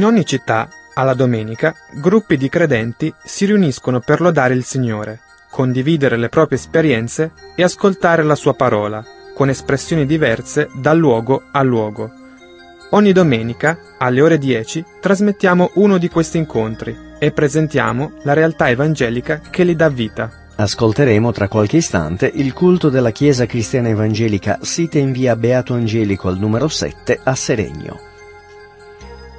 In ogni città, alla domenica, gruppi di credenti si riuniscono per lodare il Signore, condividere le proprie esperienze e ascoltare la sua parola, con espressioni diverse da luogo a luogo. Ogni domenica, alle ore 10, trasmettiamo uno di questi incontri e presentiamo la realtà evangelica che li dà vita. Ascolteremo tra qualche istante il culto della Chiesa Cristiana Evangelica sita in via Beato Angelico al numero 7 a Seregno.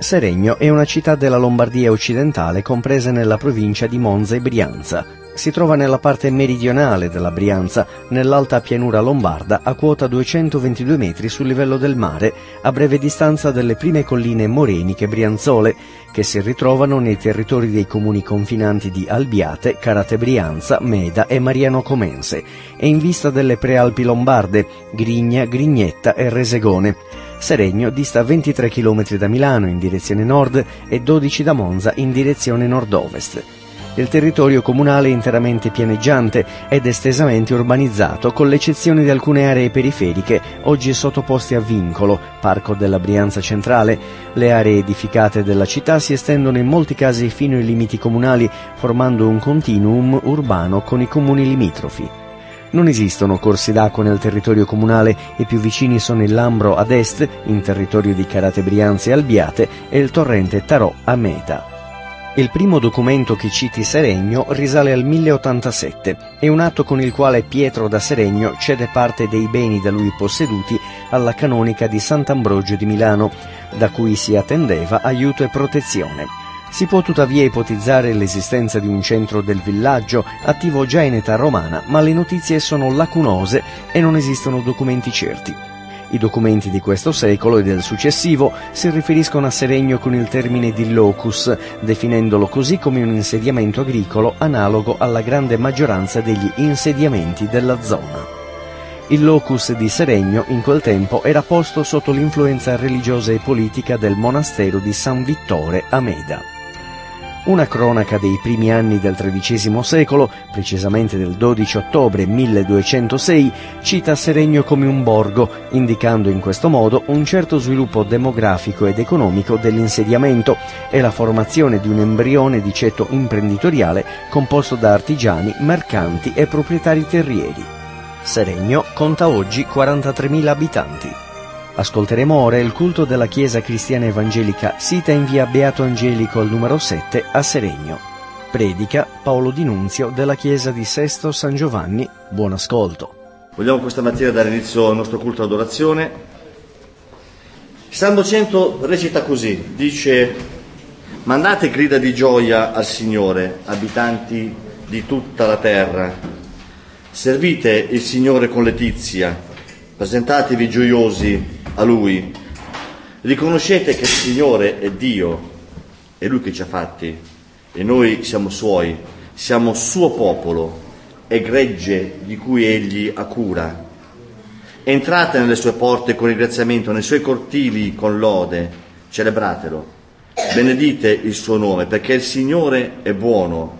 Seregno è una città della Lombardia occidentale compresa nella provincia di Monza e Brianza. Si trova nella parte meridionale della Brianza, nell'alta pianura lombarda, a quota 222 metri sul livello del mare, a breve distanza dalle prime colline moreniche brianzole, che si ritrovano nei territori dei comuni confinanti di Albiate, Carate Brianza, Meda e Mariano Comense, e in vista delle prealpi lombarde, Grigna, Grignetta e Resegone. Seregno dista 23 km da Milano in direzione nord e 12 da Monza in direzione nord-ovest. Il territorio comunale è interamente pianeggiante ed estesamente urbanizzato, con l'eccezione di alcune aree periferiche, oggi sottoposte a vincolo, Parco della Brianza Centrale. Le aree edificate della città si estendono in molti casi fino ai limiti comunali, formando un continuum urbano con i comuni limitrofi. Non esistono corsi d'acqua nel territorio comunale, i più vicini sono il Lambro ad est, in territorio di Carate Brianza e Albiate, e il torrente Tarò a Meta. Il primo documento che citi Seregno risale al 1087. È un atto con il quale Pietro da Seregno cede parte dei beni da lui posseduti alla canonica di Sant'Ambrogio di Milano, da cui si attendeva aiuto e protezione. Si può tuttavia ipotizzare l'esistenza di un centro del villaggio attivo già in età romana, ma le notizie sono lacunose e non esistono documenti certi. I documenti di questo secolo e del successivo si riferiscono a Seregno con il termine di locus, definendolo così come un insediamento agricolo analogo alla grande maggioranza degli insediamenti della zona. Il locus di Seregno in quel tempo era posto sotto l'influenza religiosa e politica del monastero di San Vittore a Meda. Una cronaca dei primi anni del XIII secolo, precisamente del 12 ottobre 1206, cita Seregno come un borgo, indicando in questo modo un certo sviluppo demografico ed economico dell'insediamento e la formazione di un embrione di ceto imprenditoriale composto da artigiani, mercanti e proprietari terrieri. Seregno conta oggi 43.000 abitanti. Ascolteremo ora il culto della Chiesa Cristiana Evangelica sita in via Beato Angelico al numero 7 a Seregno. Predica Paolo Di Nunzio della Chiesa di Sesto San Giovanni. Buon ascolto. Vogliamo questa mattina dare inizio al nostro culto d'adorazione. Il Salmo 100 recita così, dice Mandate grida di gioia al Signore, abitanti di tutta la terra. Servite il Signore con letizia, presentatevi gioiosi a Lui. Riconoscete che il Signore è Dio, è Lui che ci ha fatti e noi siamo Suoi, siamo Suo popolo, è gregge di cui Egli ha cura. Entrate nelle sue porte con ringraziamento, nei suoi cortili con lode, celebratelo. Benedite il suo nome, perché il Signore è buono,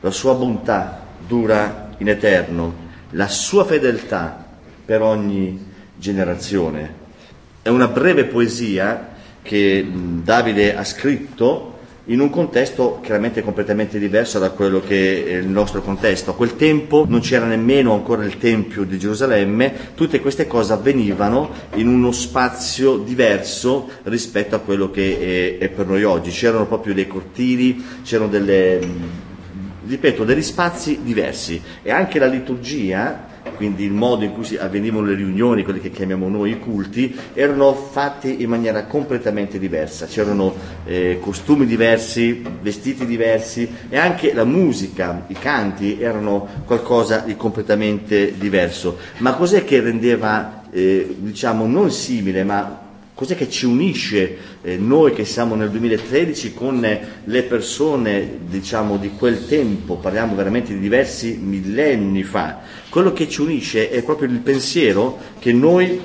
la sua bontà dura in eterno, la sua fedeltà per ogni generazione. È una breve poesia che Davide ha scritto in un contesto chiaramente completamente diverso da quello che è il nostro contesto. A quel tempo non c'era nemmeno ancora il Tempio di Gerusalemme, tutte queste cose avvenivano in uno spazio diverso rispetto a quello che è, è per noi oggi. C'erano proprio dei cortili, c'erano delle, ripeto, degli spazi diversi e anche la liturgia quindi il modo in cui avvenivano le riunioni, quelle che chiamiamo noi i culti, erano fatti in maniera completamente diversa, c'erano eh, costumi diversi, vestiti diversi e anche la musica, i canti erano qualcosa di completamente diverso. Ma cos'è che rendeva, eh, diciamo, non simile, ma Cos'è che ci unisce eh, noi che siamo nel 2013 con eh, le persone diciamo, di quel tempo, parliamo veramente di diversi millenni fa? Quello che ci unisce è proprio il pensiero che noi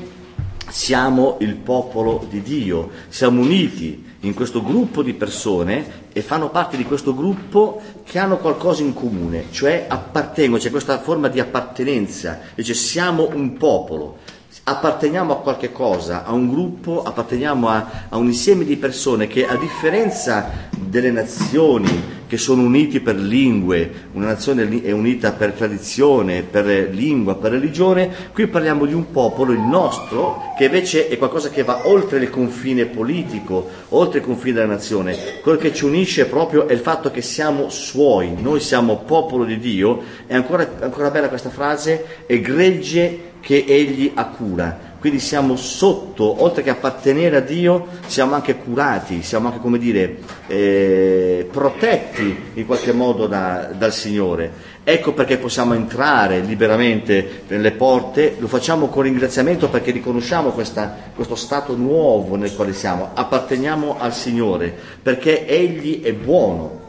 siamo il popolo di Dio, siamo uniti in questo gruppo di persone e fanno parte di questo gruppo che hanno qualcosa in comune, cioè appartengono, c'è questa forma di appartenenza, dice siamo un popolo apparteniamo a qualche cosa, a un gruppo, apparteniamo a, a, un insieme di persone che a differenza delle nazioni che sono uniti per lingue, una nazione è unita per tradizione, per lingua, per religione, qui parliamo di un popolo, il nostro, che invece è qualcosa che va oltre il confine politico, oltre il confine della nazione. Quello che ci unisce proprio è il fatto che siamo suoi, noi siamo popolo di Dio, è ancora, ancora bella questa frase, è gregge che Egli ha cura. Quindi siamo sotto, oltre che appartenere a Dio, siamo anche curati, siamo anche, come dire, eh, protetti in qualche modo da, dal Signore. Ecco perché possiamo entrare liberamente nelle porte, lo facciamo con ringraziamento perché riconosciamo questa, questo stato nuovo nel quale siamo, apparteniamo al Signore, perché Egli è buono.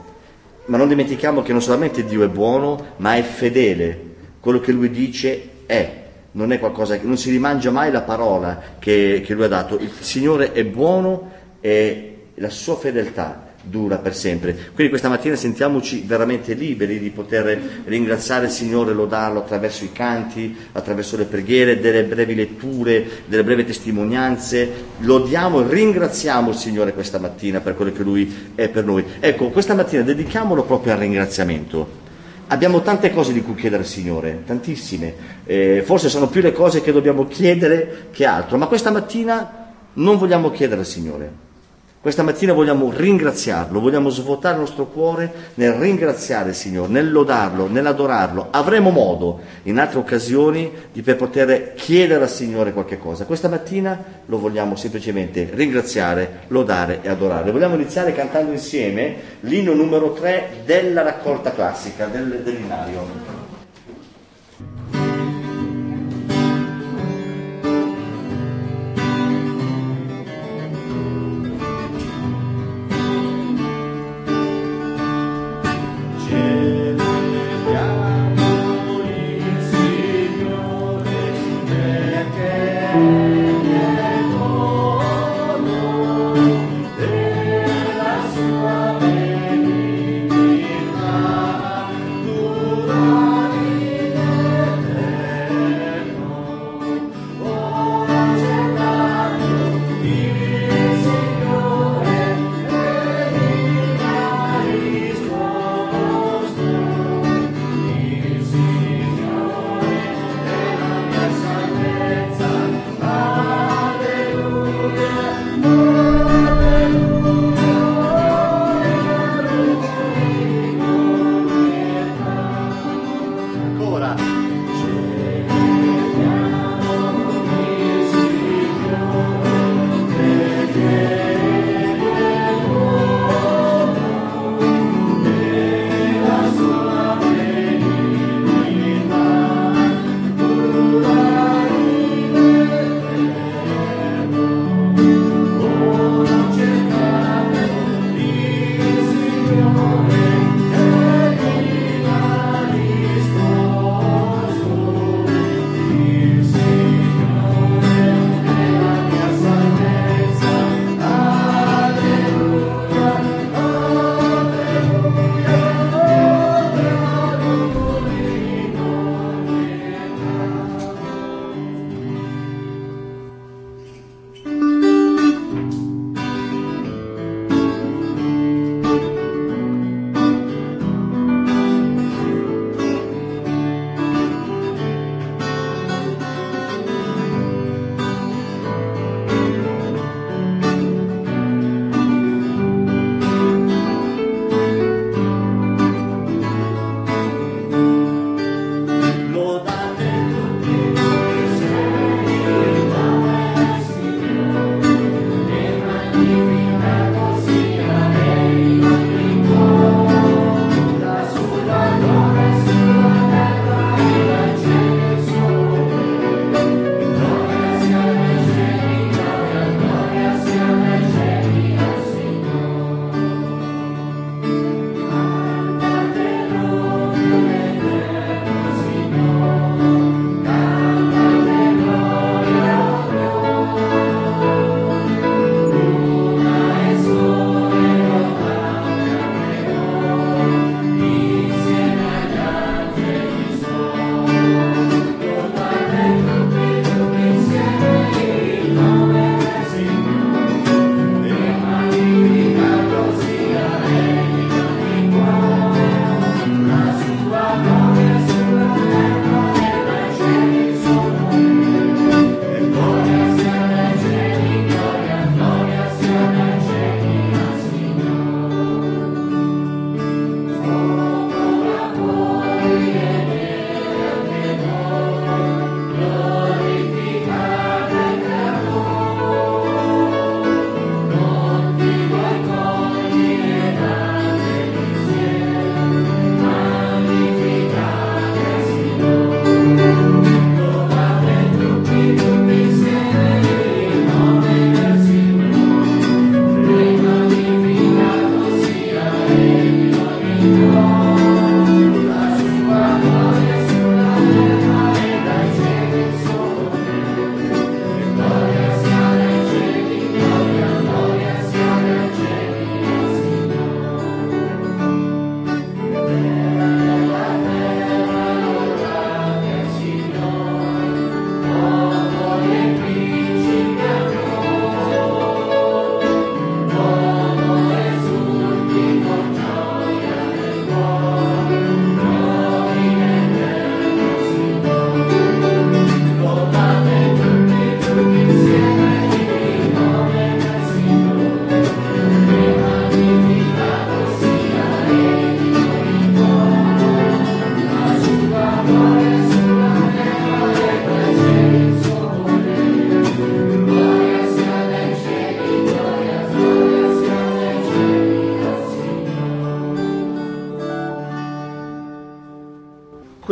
Ma non dimentichiamo che non solamente Dio è buono, ma è fedele. Quello che Lui dice è non è qualcosa che non si rimangia mai la parola che, che lui ha dato. Il Signore è buono e la sua fedeltà dura per sempre. Quindi questa mattina sentiamoci veramente liberi di poter ringraziare il Signore, lodarlo attraverso i canti, attraverso le preghiere, delle brevi letture, delle brevi testimonianze. Lodiamo e ringraziamo il Signore questa mattina per quello che Lui è per noi. Ecco, questa mattina dedichiamolo proprio al ringraziamento. Abbiamo tante cose di cui chiedere al Signore, tantissime. Eh, forse sono più le cose che dobbiamo chiedere che altro, ma questa mattina non vogliamo chiedere al Signore. Questa mattina vogliamo ringraziarlo, vogliamo svuotare il nostro cuore nel ringraziare il Signore, nel lodarlo, nell'adorarlo. Avremo modo in altre occasioni di poter chiedere al Signore qualche cosa. Questa mattina lo vogliamo semplicemente ringraziare, lodare e adorare. Vogliamo iniziare cantando insieme l'inno numero 3 della raccolta classica del, dell'inario.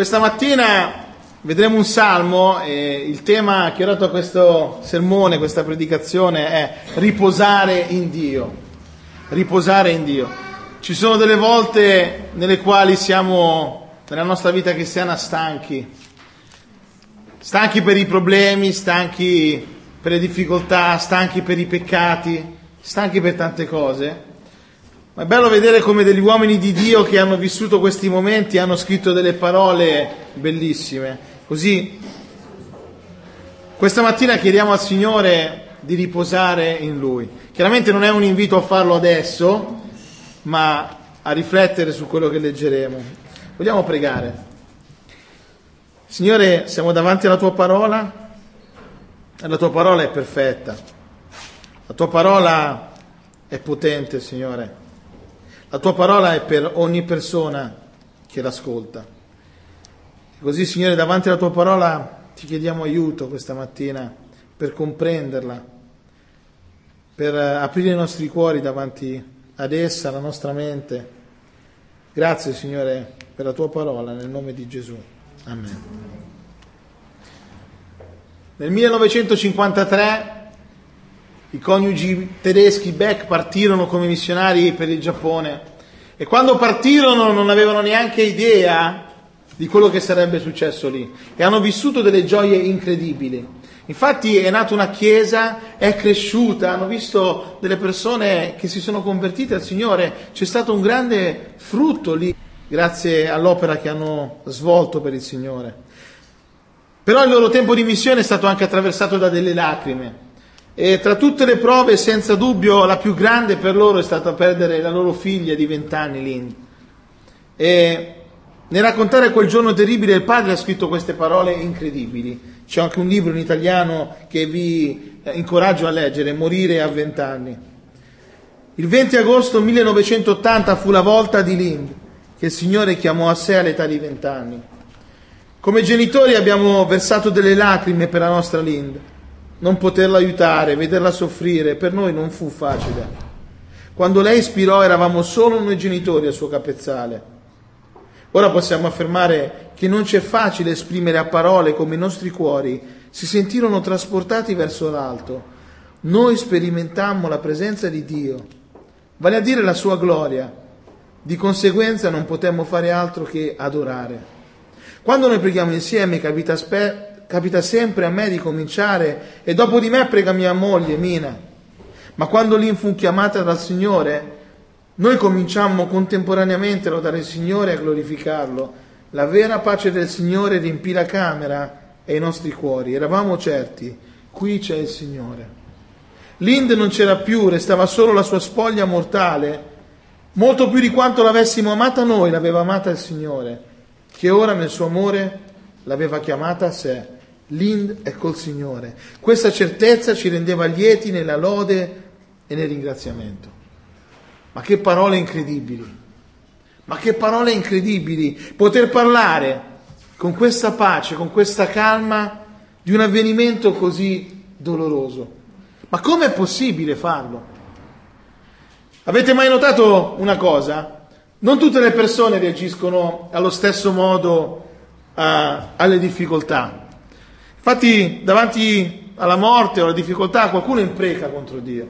Questa mattina vedremo un salmo e il tema che ho dato a questo sermone, questa predicazione è riposare in Dio. Riposare in Dio. Ci sono delle volte nelle quali siamo nella nostra vita cristiana stanchi, stanchi per i problemi, stanchi per le difficoltà, stanchi per i peccati, stanchi per tante cose. Ma è bello vedere come degli uomini di Dio che hanno vissuto questi momenti hanno scritto delle parole bellissime. Così questa mattina chiediamo al Signore di riposare in Lui. Chiaramente non è un invito a farlo adesso, ma a riflettere su quello che leggeremo. Vogliamo pregare. Signore, siamo davanti alla tua parola la tua parola è perfetta. La tua parola è potente, Signore. La tua parola è per ogni persona che l'ascolta. Così, Signore, davanti alla tua parola ti chiediamo aiuto questa mattina per comprenderla, per aprire i nostri cuori davanti ad essa, alla nostra mente. Grazie, Signore, per la tua parola, nel nome di Gesù. Amen. Nel 1953 i coniugi tedeschi Beck partirono come missionari per il Giappone e quando partirono non avevano neanche idea di quello che sarebbe successo lì e hanno vissuto delle gioie incredibili. Infatti è nata una chiesa, è cresciuta, hanno visto delle persone che si sono convertite al Signore, c'è stato un grande frutto lì grazie all'opera che hanno svolto per il Signore. Però il loro tempo di missione è stato anche attraversato da delle lacrime e tra tutte le prove, senza dubbio, la più grande per loro è stata perdere la loro figlia di vent'anni, Lynn. E nel raccontare quel giorno terribile, il padre ha scritto queste parole incredibili. C'è anche un libro in italiano che vi incoraggio a leggere, Morire a vent'anni. Il 20 agosto 1980 fu la volta di Lynn, che il Signore chiamò a sé all'età di vent'anni. Come genitori abbiamo versato delle lacrime per la nostra Lind non poterla aiutare, vederla soffrire, per noi non fu facile. Quando lei ispirò eravamo solo noi genitori al suo capezzale. Ora possiamo affermare che non c'è facile esprimere a parole come i nostri cuori si sentirono trasportati verso l'alto. Noi sperimentammo la presenza di Dio, vale a dire la sua gloria. Di conseguenza non potemmo fare altro che adorare. Quando noi preghiamo insieme capita spesso capita sempre a me di cominciare e dopo di me prega mia moglie Mina. Ma quando lì fu chiamata dal Signore, noi cominciammo contemporaneamente a lodare il Signore e a glorificarlo. La vera pace del Signore riempì la camera e i nostri cuori. Eravamo certi, qui c'è il Signore. L'Inde non c'era più, restava solo la sua spoglia mortale. Molto più di quanto l'avessimo amata noi, l'aveva amata il Signore, che ora nel suo amore l'aveva chiamata a sé Lind è col Signore. Questa certezza ci rendeva lieti nella lode e nel ringraziamento. Ma che parole incredibili! Ma che parole incredibili! Poter parlare con questa pace, con questa calma di un avvenimento così doloroso. Ma com'è possibile farlo? Avete mai notato una cosa? Non tutte le persone reagiscono allo stesso modo uh, alle difficoltà. Infatti, davanti alla morte o alla difficoltà, qualcuno impreca contro Dio,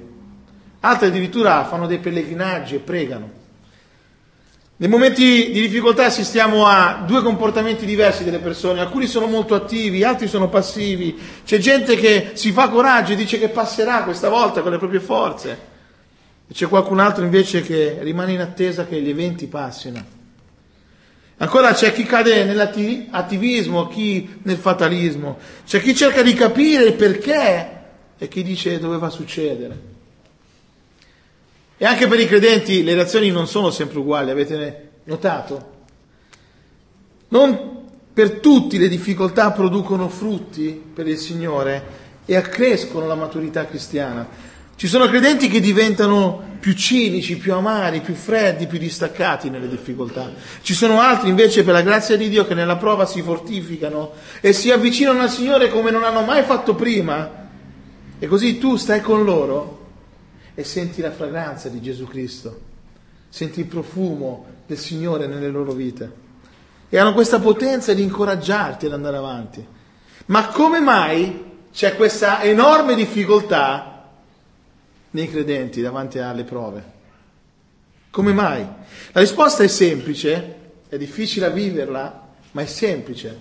altri addirittura fanno dei pellegrinaggi e pregano. Nei momenti di difficoltà assistiamo a due comportamenti diversi delle persone, alcuni sono molto attivi, altri sono passivi, c'è gente che si fa coraggio e dice che passerà questa volta con le proprie forze, e c'è qualcun altro invece che rimane in attesa che gli eventi passino. Ancora c'è chi cade nell'attivismo, chi nel fatalismo, c'è chi cerca di capire il perché e chi dice doveva succedere. E anche per i credenti le reazioni non sono sempre uguali, avete notato? Non per tutti le difficoltà producono frutti per il Signore e accrescono la maturità cristiana. Ci sono credenti che diventano più cinici, più amari, più freddi, più distaccati nelle difficoltà. Ci sono altri invece, per la grazia di Dio, che nella prova si fortificano e si avvicinano al Signore come non hanno mai fatto prima. E così tu stai con loro e senti la fragranza di Gesù Cristo, senti il profumo del Signore nelle loro vite. e hanno questa potenza di incoraggiarti ad andare avanti. Ma come mai c'è questa enorme difficoltà nei credenti davanti alle prove? Come mai? La risposta è semplice, è difficile viverla, ma è semplice.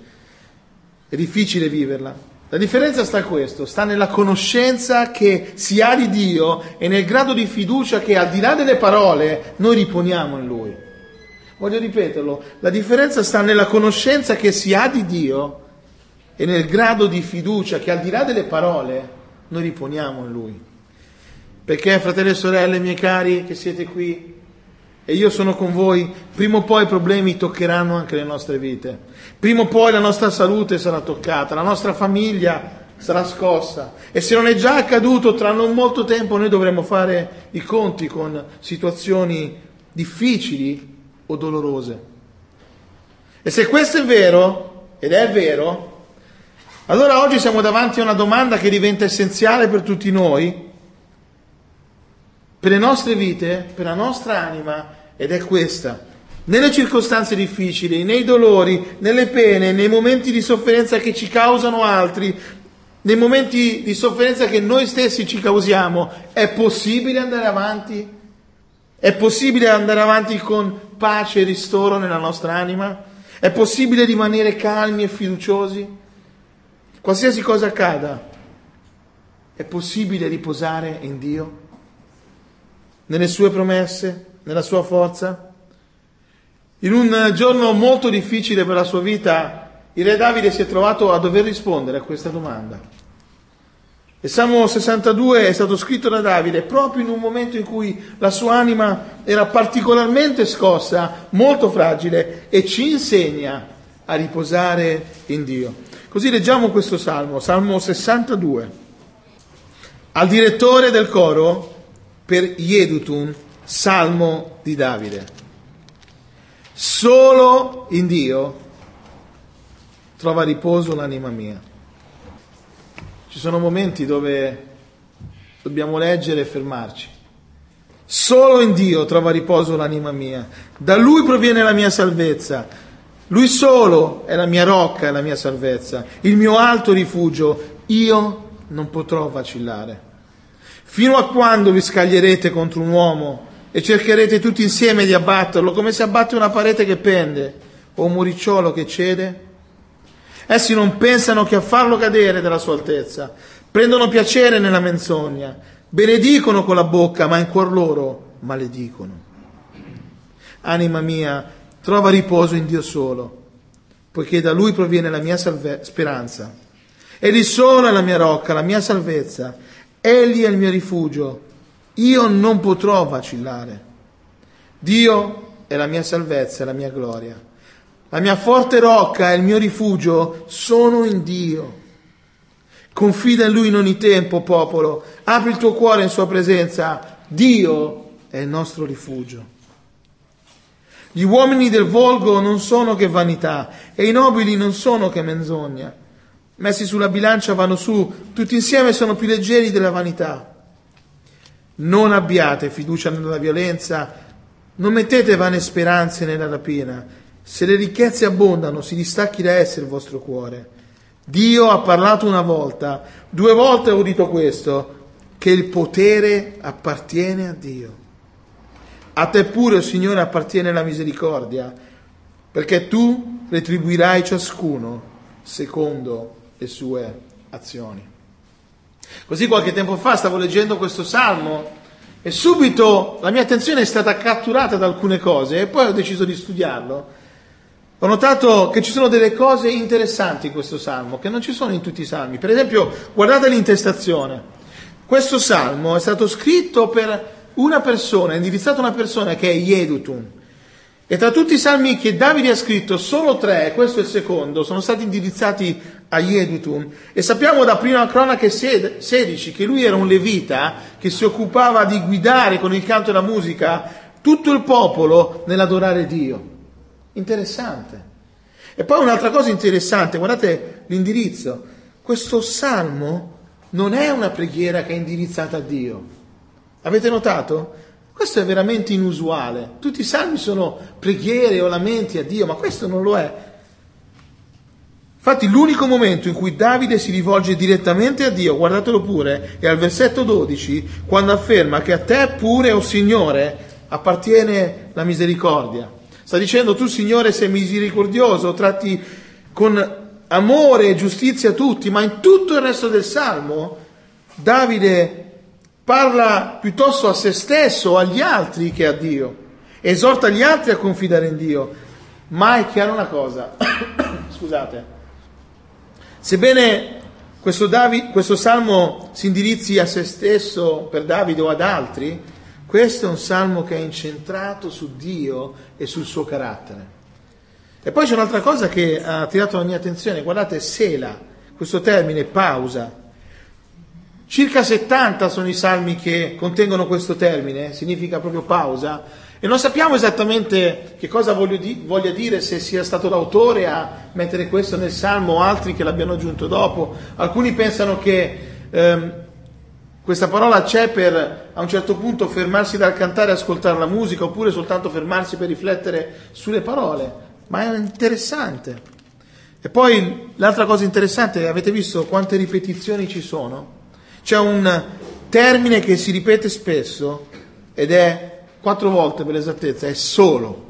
È difficile viverla. La differenza sta in questo, sta nella conoscenza che si ha di Dio e nel grado di fiducia che al di là delle parole noi riponiamo in Lui. Voglio ripeterlo, la differenza sta nella conoscenza che si ha di Dio e nel grado di fiducia che al di là delle parole noi riponiamo in Lui. Perché, fratelli e sorelle, miei cari, che siete qui, e io sono con voi, prima o poi i problemi toccheranno anche le nostre vite. Prima o poi la nostra salute sarà toccata, la nostra famiglia sarà scossa. E se non è già accaduto, tra non molto tempo noi dovremo fare i conti con situazioni difficili o dolorose. E se questo è vero, ed è vero, allora oggi siamo davanti a una domanda che diventa essenziale per tutti noi, per le nostre vite, per la nostra anima ed è questa. Nelle circostanze difficili, nei dolori, nelle pene, nei momenti di sofferenza che ci causano altri, nei momenti di sofferenza che noi stessi ci causiamo, è possibile andare avanti? È possibile andare avanti con pace e ristoro nella nostra anima? È possibile rimanere calmi e fiduciosi? Qualsiasi cosa accada, è possibile riposare in Dio? Nelle sue promesse? nella sua forza? In un giorno molto difficile per la sua vita, il re Davide si è trovato a dover rispondere a questa domanda. Il Salmo 62 è stato scritto da Davide proprio in un momento in cui la sua anima era particolarmente scossa, molto fragile e ci insegna a riposare in Dio. Così leggiamo questo Salmo, Salmo 62. Al direttore del coro per Yedutun Salmo di Davide. Solo in Dio trova riposo l'anima mia. Ci sono momenti dove dobbiamo leggere e fermarci. Solo in Dio trova riposo l'anima mia. Da Lui proviene la mia salvezza. Lui solo è la mia rocca e la mia salvezza, il mio alto rifugio. Io non potrò vacillare. Fino a quando vi scaglierete contro un uomo e cercherete tutti insieme di abbatterlo come si abbatte una parete che pende o un muricciolo che cede? Essi non pensano che a farlo cadere dalla sua altezza, prendono piacere nella menzogna, benedicono con la bocca, ma in cuor loro maledicono. Anima mia, trova riposo in Dio solo, poiché da Lui proviene la mia salve- speranza. Egli solo è la mia rocca, la mia salvezza. Egli è il mio rifugio io non potrò vacillare. Dio è la mia salvezza e la mia gloria. La mia forte rocca e il mio rifugio sono in Dio. Confida in Lui in ogni tempo, popolo. Apri il tuo cuore in Sua presenza. Dio è il nostro rifugio. Gli uomini del volgo non sono che vanità e i nobili non sono che menzogna. Messi sulla bilancia vanno su, tutti insieme sono più leggeri della vanità. Non abbiate fiducia nella violenza, non mettete vane speranze nella rapina. Se le ricchezze abbondano, si distacchi da esse il vostro cuore. Dio ha parlato una volta, due volte ho udito questo, che il potere appartiene a Dio. A te pure, oh Signore, appartiene la misericordia, perché tu retribuirai ciascuno secondo le sue azioni. Così qualche tempo fa stavo leggendo questo salmo e subito la mia attenzione è stata catturata da alcune cose e poi ho deciso di studiarlo. Ho notato che ci sono delle cose interessanti in questo salmo che non ci sono in tutti i salmi. Per esempio, guardate l'intestazione. Questo salmo è stato scritto per una persona, indirizzato a una persona che è Yedutun. E tra tutti i salmi che Davide ha scritto, solo tre, questo è il secondo, sono stati indirizzati a Yedutun. E sappiamo da prima cronache 16 che lui era un levita che si occupava di guidare con il canto e la musica tutto il popolo nell'adorare Dio. Interessante. E poi un'altra cosa interessante, guardate l'indirizzo. Questo salmo non è una preghiera che è indirizzata a Dio. Avete notato? Questo è veramente inusuale. Tutti i salmi sono preghiere o lamenti a Dio, ma questo non lo è. Infatti l'unico momento in cui Davide si rivolge direttamente a Dio, guardatelo pure, è al versetto 12, quando afferma che a te pure, o oh Signore, appartiene la misericordia. Sta dicendo tu Signore sei misericordioso, tratti con amore e giustizia tutti, ma in tutto il resto del Salmo Davide parla piuttosto a se stesso, agli altri che a Dio, esorta gli altri a confidare in Dio. Ma è chiaro una cosa, scusate, sebbene questo, David, questo salmo si indirizzi a se stesso per Davide o ad altri, questo è un salmo che è incentrato su Dio e sul suo carattere. E poi c'è un'altra cosa che ha attirato la mia attenzione, guardate, sela, questo termine, pausa. Circa 70 sono i salmi che contengono questo termine, significa proprio pausa, e non sappiamo esattamente che cosa di- voglia dire, se sia stato l'autore a mettere questo nel salmo o altri che l'abbiano aggiunto dopo. Alcuni pensano che ehm, questa parola c'è per a un certo punto fermarsi dal cantare e ascoltare la musica, oppure soltanto fermarsi per riflettere sulle parole, ma è interessante. E poi l'altra cosa interessante, avete visto quante ripetizioni ci sono? C'è un termine che si ripete spesso ed è quattro volte per l'esattezza, è solo.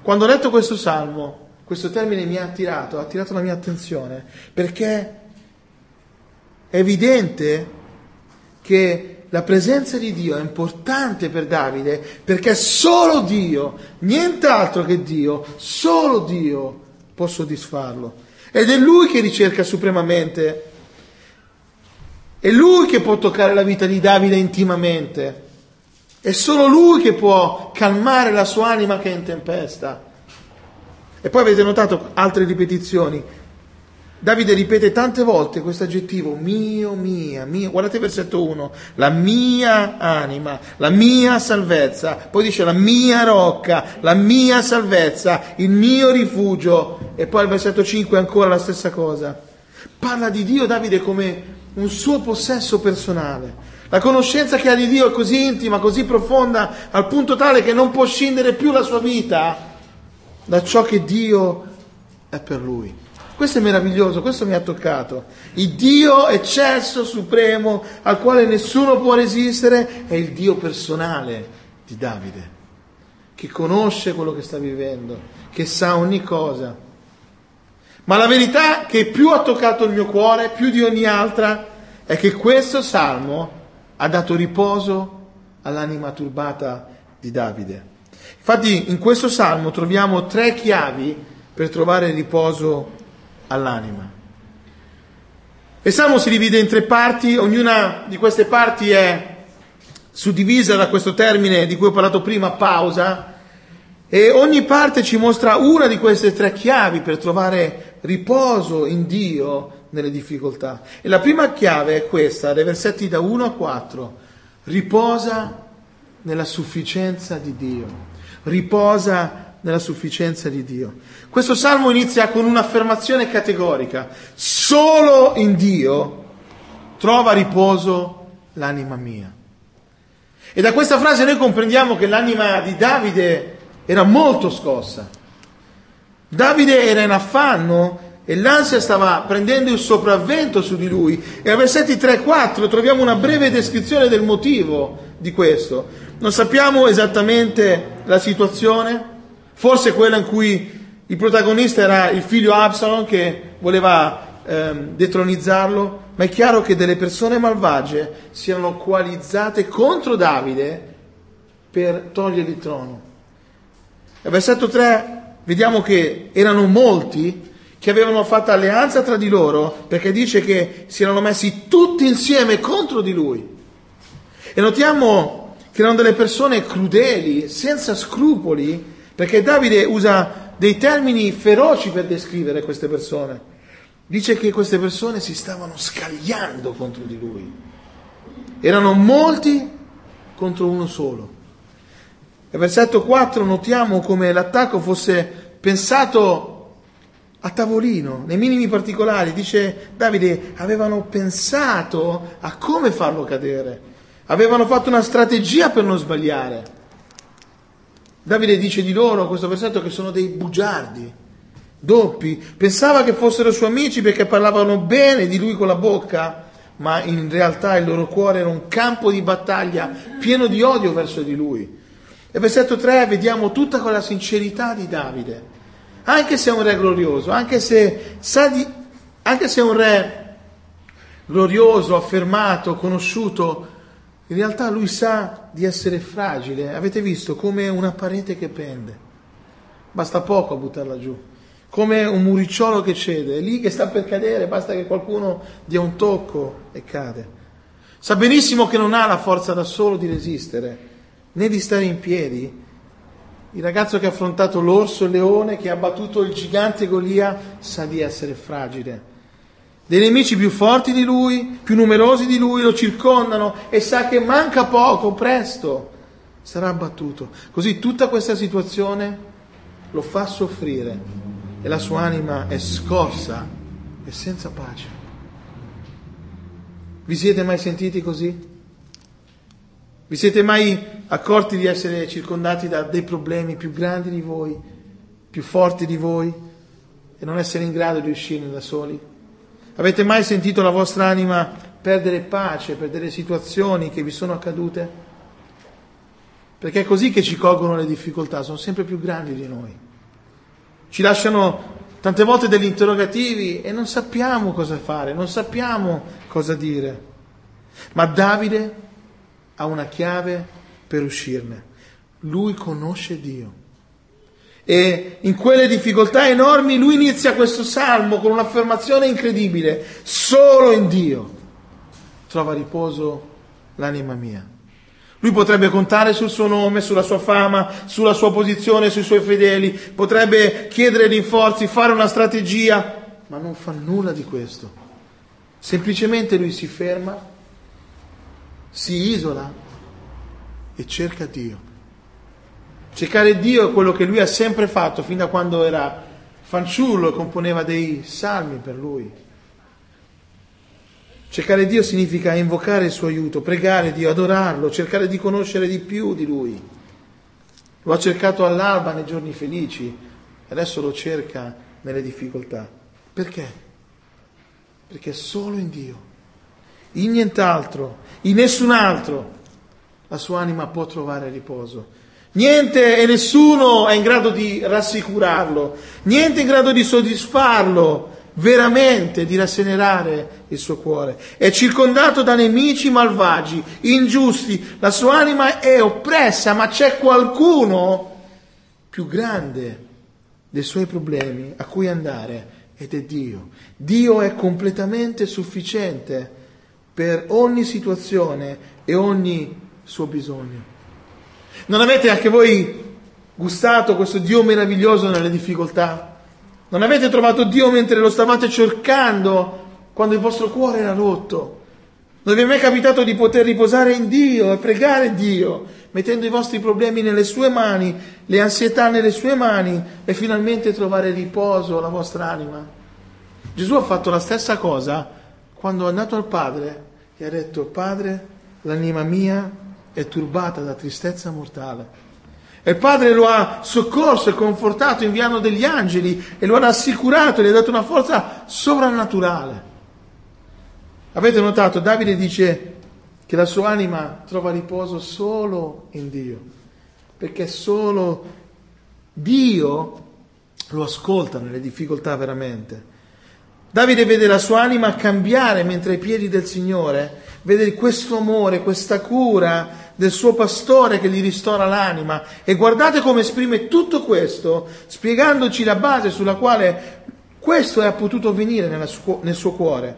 Quando ho letto questo salmo, questo termine mi ha attirato, ha attirato la mia attenzione, perché è evidente che la presenza di Dio è importante per Davide, perché solo Dio, nient'altro che Dio, solo Dio può soddisfarlo. Ed è Lui che ricerca supremamente è lui che può toccare la vita di Davide intimamente. È solo lui che può calmare la sua anima che è in tempesta. E poi avete notato altre ripetizioni. Davide ripete tante volte questo aggettivo, mio, mia, mio. Guardate versetto 1, la mia anima, la mia salvezza. Poi dice la mia rocca, la mia salvezza, il mio rifugio. E poi al versetto 5 ancora la stessa cosa. Parla di Dio Davide come un suo possesso personale. La conoscenza che ha di Dio è così intima, così profonda, al punto tale che non può scindere più la sua vita da ciò che Dio è per lui. Questo è meraviglioso, questo mi ha toccato. Il Dio eccesso, supremo, al quale nessuno può resistere, è il Dio personale di Davide, che conosce quello che sta vivendo, che sa ogni cosa. Ma la verità che più ha toccato il mio cuore, più di ogni altra, è che questo salmo ha dato riposo all'anima turbata di Davide. Infatti in questo salmo troviamo tre chiavi per trovare riposo all'anima. Il salmo si divide in tre parti, ognuna di queste parti è suddivisa da questo termine di cui ho parlato prima, pausa, e ogni parte ci mostra una di queste tre chiavi per trovare riposo in Dio nelle difficoltà. E la prima chiave è questa, dai versetti da 1 a 4. Riposa nella sufficienza di Dio. Riposa nella sufficienza di Dio. Questo salmo inizia con un'affermazione categorica. Solo in Dio trova riposo l'anima mia. E da questa frase noi comprendiamo che l'anima di Davide era molto scossa. Davide era in affanno e l'ansia stava prendendo il sopravvento su di lui. E a versetti 3 e 4 troviamo una breve descrizione del motivo di questo. Non sappiamo esattamente la situazione, forse quella in cui il protagonista era il figlio Absalom che voleva ehm, detronizzarlo, ma è chiaro che delle persone malvagie siano coalizzate contro Davide per togliergli il trono. Al versetto 3 vediamo che erano molti che avevano fatto alleanza tra di loro perché dice che si erano messi tutti insieme contro di lui. E notiamo che erano delle persone crudeli, senza scrupoli, perché Davide usa dei termini feroci per descrivere queste persone. Dice che queste persone si stavano scagliando contro di lui. Erano molti contro uno solo. Nel versetto 4 notiamo come l'attacco fosse pensato a tavolino, nei minimi particolari. Dice Davide, avevano pensato a come farlo cadere. Avevano fatto una strategia per non sbagliare. Davide dice di loro, questo versetto, che sono dei bugiardi, doppi. Pensava che fossero suoi amici perché parlavano bene di lui con la bocca, ma in realtà il loro cuore era un campo di battaglia pieno di odio verso di lui. E versetto 3 vediamo tutta quella sincerità di Davide. Anche se è un re glorioso, anche se, di, anche se è un re glorioso, affermato, conosciuto, in realtà lui sa di essere fragile. Avete visto come una parete che pende. Basta poco a buttarla giù. Come un muricciolo che cede. È lì che sta per cadere, basta che qualcuno dia un tocco e cade. Sa benissimo che non ha la forza da solo di resistere né di stare in piedi. Il ragazzo che ha affrontato l'orso e il leone, che ha battuto il gigante Golia, sa di essere fragile. Dei nemici più forti di lui, più numerosi di lui, lo circondano e sa che manca poco, presto sarà abbattuto. Così tutta questa situazione lo fa soffrire e la sua anima è scossa e senza pace. Vi siete mai sentiti così? Vi siete mai accorti di essere circondati da dei problemi più grandi di voi, più forti di voi e non essere in grado di uscirne da soli? Avete mai sentito la vostra anima perdere pace per delle situazioni che vi sono accadute? Perché è così che ci colgono le difficoltà, sono sempre più grandi di noi. Ci lasciano tante volte degli interrogativi e non sappiamo cosa fare, non sappiamo cosa dire. Ma Davide ha una chiave per uscirne. Lui conosce Dio. E in quelle difficoltà enormi lui inizia questo salmo con un'affermazione incredibile. Solo in Dio trova riposo l'anima mia. Lui potrebbe contare sul suo nome, sulla sua fama, sulla sua posizione, sui suoi fedeli, potrebbe chiedere rinforzi, fare una strategia, ma non fa nulla di questo. Semplicemente lui si ferma si isola e cerca Dio. Cercare Dio è quello che lui ha sempre fatto fin da quando era fanciullo e componeva dei salmi per lui. Cercare Dio significa invocare il suo aiuto, pregare Dio, adorarlo, cercare di conoscere di più di lui. Lo ha cercato all'alba nei giorni felici e adesso lo cerca nelle difficoltà. Perché? Perché solo in Dio in nient'altro, in nessun altro, la sua anima può trovare riposo. Niente e nessuno è in grado di rassicurarlo, niente è in grado di soddisfarlo veramente, di rassenerare il suo cuore. È circondato da nemici malvagi, ingiusti, la sua anima è oppressa, ma c'è qualcuno più grande dei suoi problemi a cui andare ed è Dio. Dio è completamente sufficiente per ogni situazione e ogni suo bisogno. Non avete anche voi gustato questo Dio meraviglioso nelle difficoltà? Non avete trovato Dio mentre lo stavate cercando quando il vostro cuore era rotto? Non vi è mai capitato di poter riposare in Dio e pregare Dio, mettendo i vostri problemi nelle sue mani, le ansietà nelle sue mani e finalmente trovare riposo alla vostra anima? Gesù ha fatto la stessa cosa quando è andato al Padre e ha detto, Padre, l'anima mia è turbata da tristezza mortale. E il Padre lo ha soccorso e confortato inviando degli angeli e lo ha rassicurato, gli ha dato una forza sovrannaturale. Avete notato, Davide dice che la sua anima trova riposo solo in Dio, perché solo Dio lo ascolta nelle difficoltà veramente. Davide vede la sua anima cambiare mentre ai piedi del Signore, vede questo amore, questa cura del suo pastore che gli ristora l'anima e guardate come esprime tutto questo, spiegandoci la base sulla quale questo è potuto venire nel suo cuore.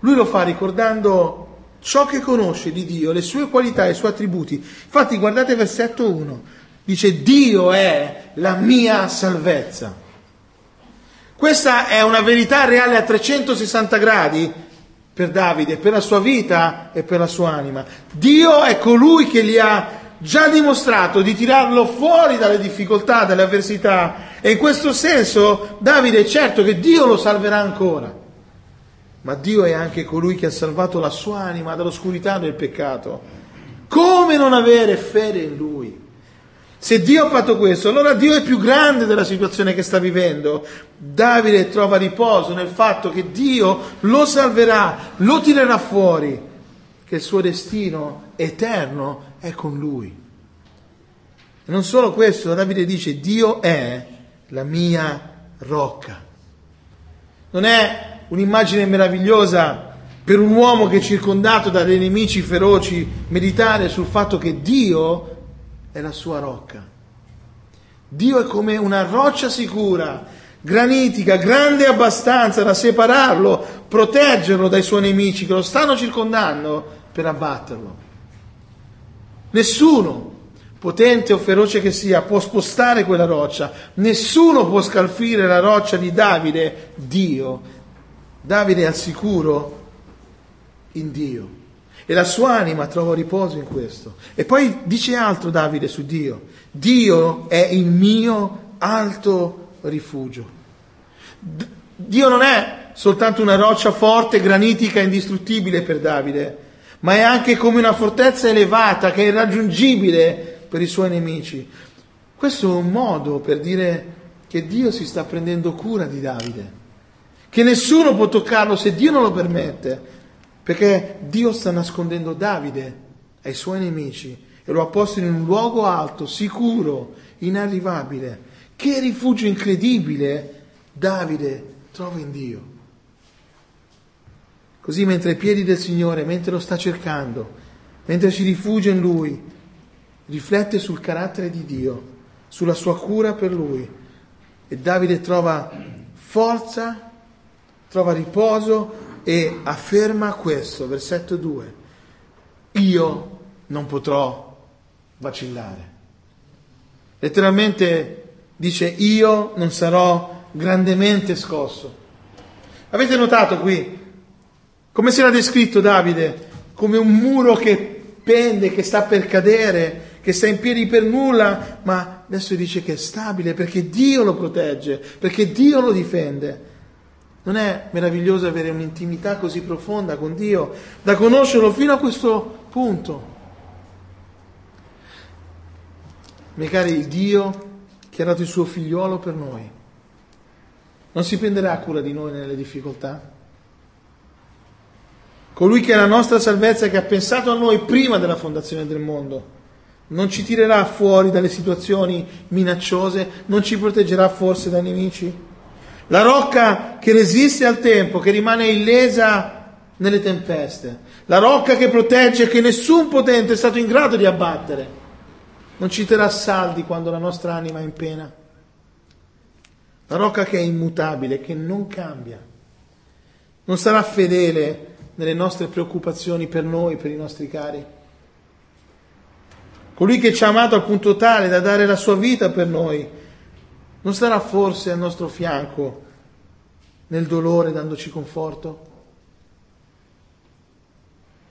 Lui lo fa ricordando ciò che conosce di Dio, le sue qualità, i suoi attributi. Infatti guardate versetto 1, dice Dio è la mia salvezza. Questa è una verità reale a 360 gradi per Davide, per la sua vita e per la sua anima. Dio è colui che gli ha già dimostrato di tirarlo fuori dalle difficoltà, dalle avversità e in questo senso Davide è certo che Dio lo salverà ancora. Ma Dio è anche colui che ha salvato la sua anima dall'oscurità del peccato Come non avere fede in Lui? Se Dio ha fatto questo, allora Dio è più grande della situazione che sta vivendo. Davide trova riposo nel fatto che Dio lo salverà, lo tirerà fuori, che il suo destino eterno è con lui. E non solo questo, Davide dice Dio è la mia rocca. Non è un'immagine meravigliosa per un uomo che è circondato da nemici feroci meditare sul fatto che Dio è la sua rocca. Dio è come una roccia sicura, granitica, grande abbastanza da separarlo, proteggerlo dai suoi nemici che lo stanno circondando per abbatterlo. Nessuno, potente o feroce che sia, può spostare quella roccia, nessuno può scalfire la roccia di Davide, Dio. Davide è al sicuro in Dio. E la sua anima trova riposo in questo. E poi dice altro Davide su Dio. Dio è il mio alto rifugio. D- Dio non è soltanto una roccia forte, granitica, indistruttibile per Davide, ma è anche come una fortezza elevata che è irraggiungibile per i suoi nemici. Questo è un modo per dire che Dio si sta prendendo cura di Davide, che nessuno può toccarlo se Dio non lo permette. Perché Dio sta nascondendo Davide ai suoi nemici e lo ha posto in un luogo alto, sicuro, inarrivabile. Che rifugio incredibile Davide trova in Dio. Così mentre ai piedi del Signore, mentre lo sta cercando, mentre si rifugia in Lui, riflette sul carattere di Dio, sulla sua cura per Lui. E Davide trova forza, trova riposo e afferma questo, versetto 2, io non potrò vacillare. Letteralmente dice io non sarò grandemente scosso. Avete notato qui come si era descritto Davide? Come un muro che pende, che sta per cadere, che sta in piedi per nulla, ma adesso dice che è stabile perché Dio lo protegge, perché Dio lo difende. Non è meraviglioso avere un'intimità così profonda con Dio, da conoscerlo fino a questo punto? Miei cari, il Dio che ha dato il suo figliuolo per noi, non si prenderà cura di noi nelle difficoltà? Colui che è la nostra salvezza, che ha pensato a noi prima della fondazione del mondo, non ci tirerà fuori dalle situazioni minacciose, non ci proteggerà forse dai nemici? La rocca che resiste al tempo, che rimane illesa nelle tempeste. La rocca che protegge, che nessun potente è stato in grado di abbattere. Non ci terrà saldi quando la nostra anima è in pena. La rocca che è immutabile, che non cambia. Non sarà fedele nelle nostre preoccupazioni per noi, per i nostri cari. Colui che ci ha amato al punto tale da dare la sua vita per noi non sarà forse al nostro fianco nel dolore dandoci conforto?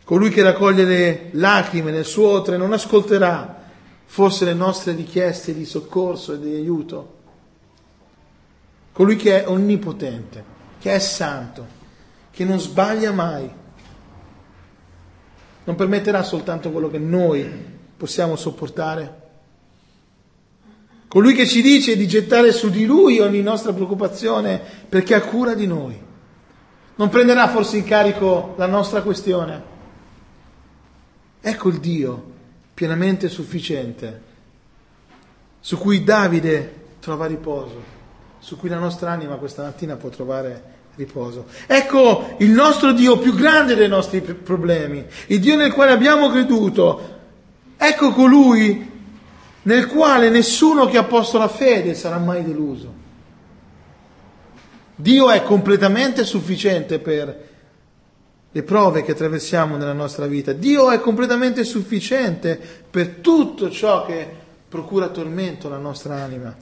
Colui che raccoglie le lacrime nel suo otre non ascolterà forse le nostre richieste di soccorso e di aiuto? Colui che è onnipotente, che è santo, che non sbaglia mai, non permetterà soltanto quello che noi possiamo sopportare? Colui che ci dice di gettare su di lui ogni nostra preoccupazione perché ha cura di noi. Non prenderà forse in carico la nostra questione? Ecco il Dio pienamente sufficiente, su cui Davide trova riposo, su cui la nostra anima questa mattina può trovare riposo. Ecco il nostro Dio più grande dei nostri problemi, il Dio nel quale abbiamo creduto. Ecco colui nel quale nessuno che ha posto la fede sarà mai deluso. Dio è completamente sufficiente per le prove che attraversiamo nella nostra vita. Dio è completamente sufficiente per tutto ciò che procura tormento alla nostra anima.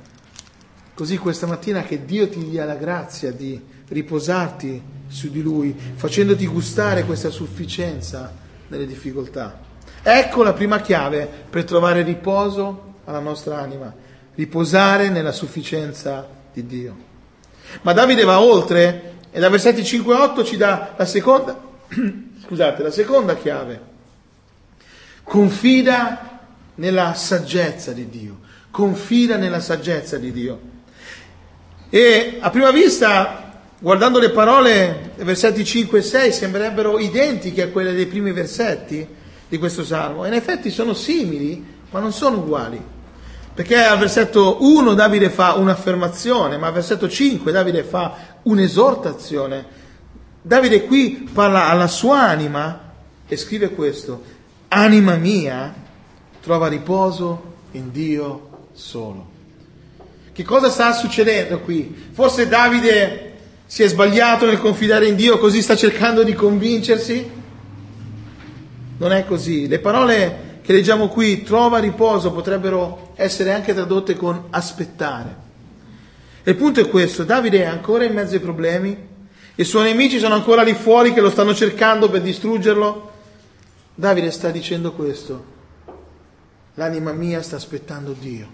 Così questa mattina che Dio ti dia la grazia di riposarti su di Lui, facendoti gustare questa sufficienza nelle difficoltà. Ecco la prima chiave per trovare riposo alla nostra anima, riposare nella sufficienza di Dio. Ma Davide va oltre e da versetti 5 e 8 ci dà la seconda, scusate, la seconda chiave. confida nella saggezza di Dio, confida nella saggezza di Dio. E a prima vista, guardando le parole, versetti 5 e 6 sembrerebbero identiche a quelle dei primi versetti di questo salmo. In effetti sono simili, ma non sono uguali. Perché al versetto 1 Davide fa un'affermazione, ma al versetto 5 Davide fa un'esortazione. Davide qui parla alla sua anima e scrive questo, anima mia trova riposo in Dio solo. Che cosa sta succedendo qui? Forse Davide si è sbagliato nel confidare in Dio, così sta cercando di convincersi? Non è così. Le parole che leggiamo qui, trova riposo, potrebbero essere anche tradotte con aspettare. E il punto è questo, Davide è ancora in mezzo ai problemi, i suoi nemici sono ancora lì fuori che lo stanno cercando per distruggerlo. Davide sta dicendo questo, l'anima mia sta aspettando Dio.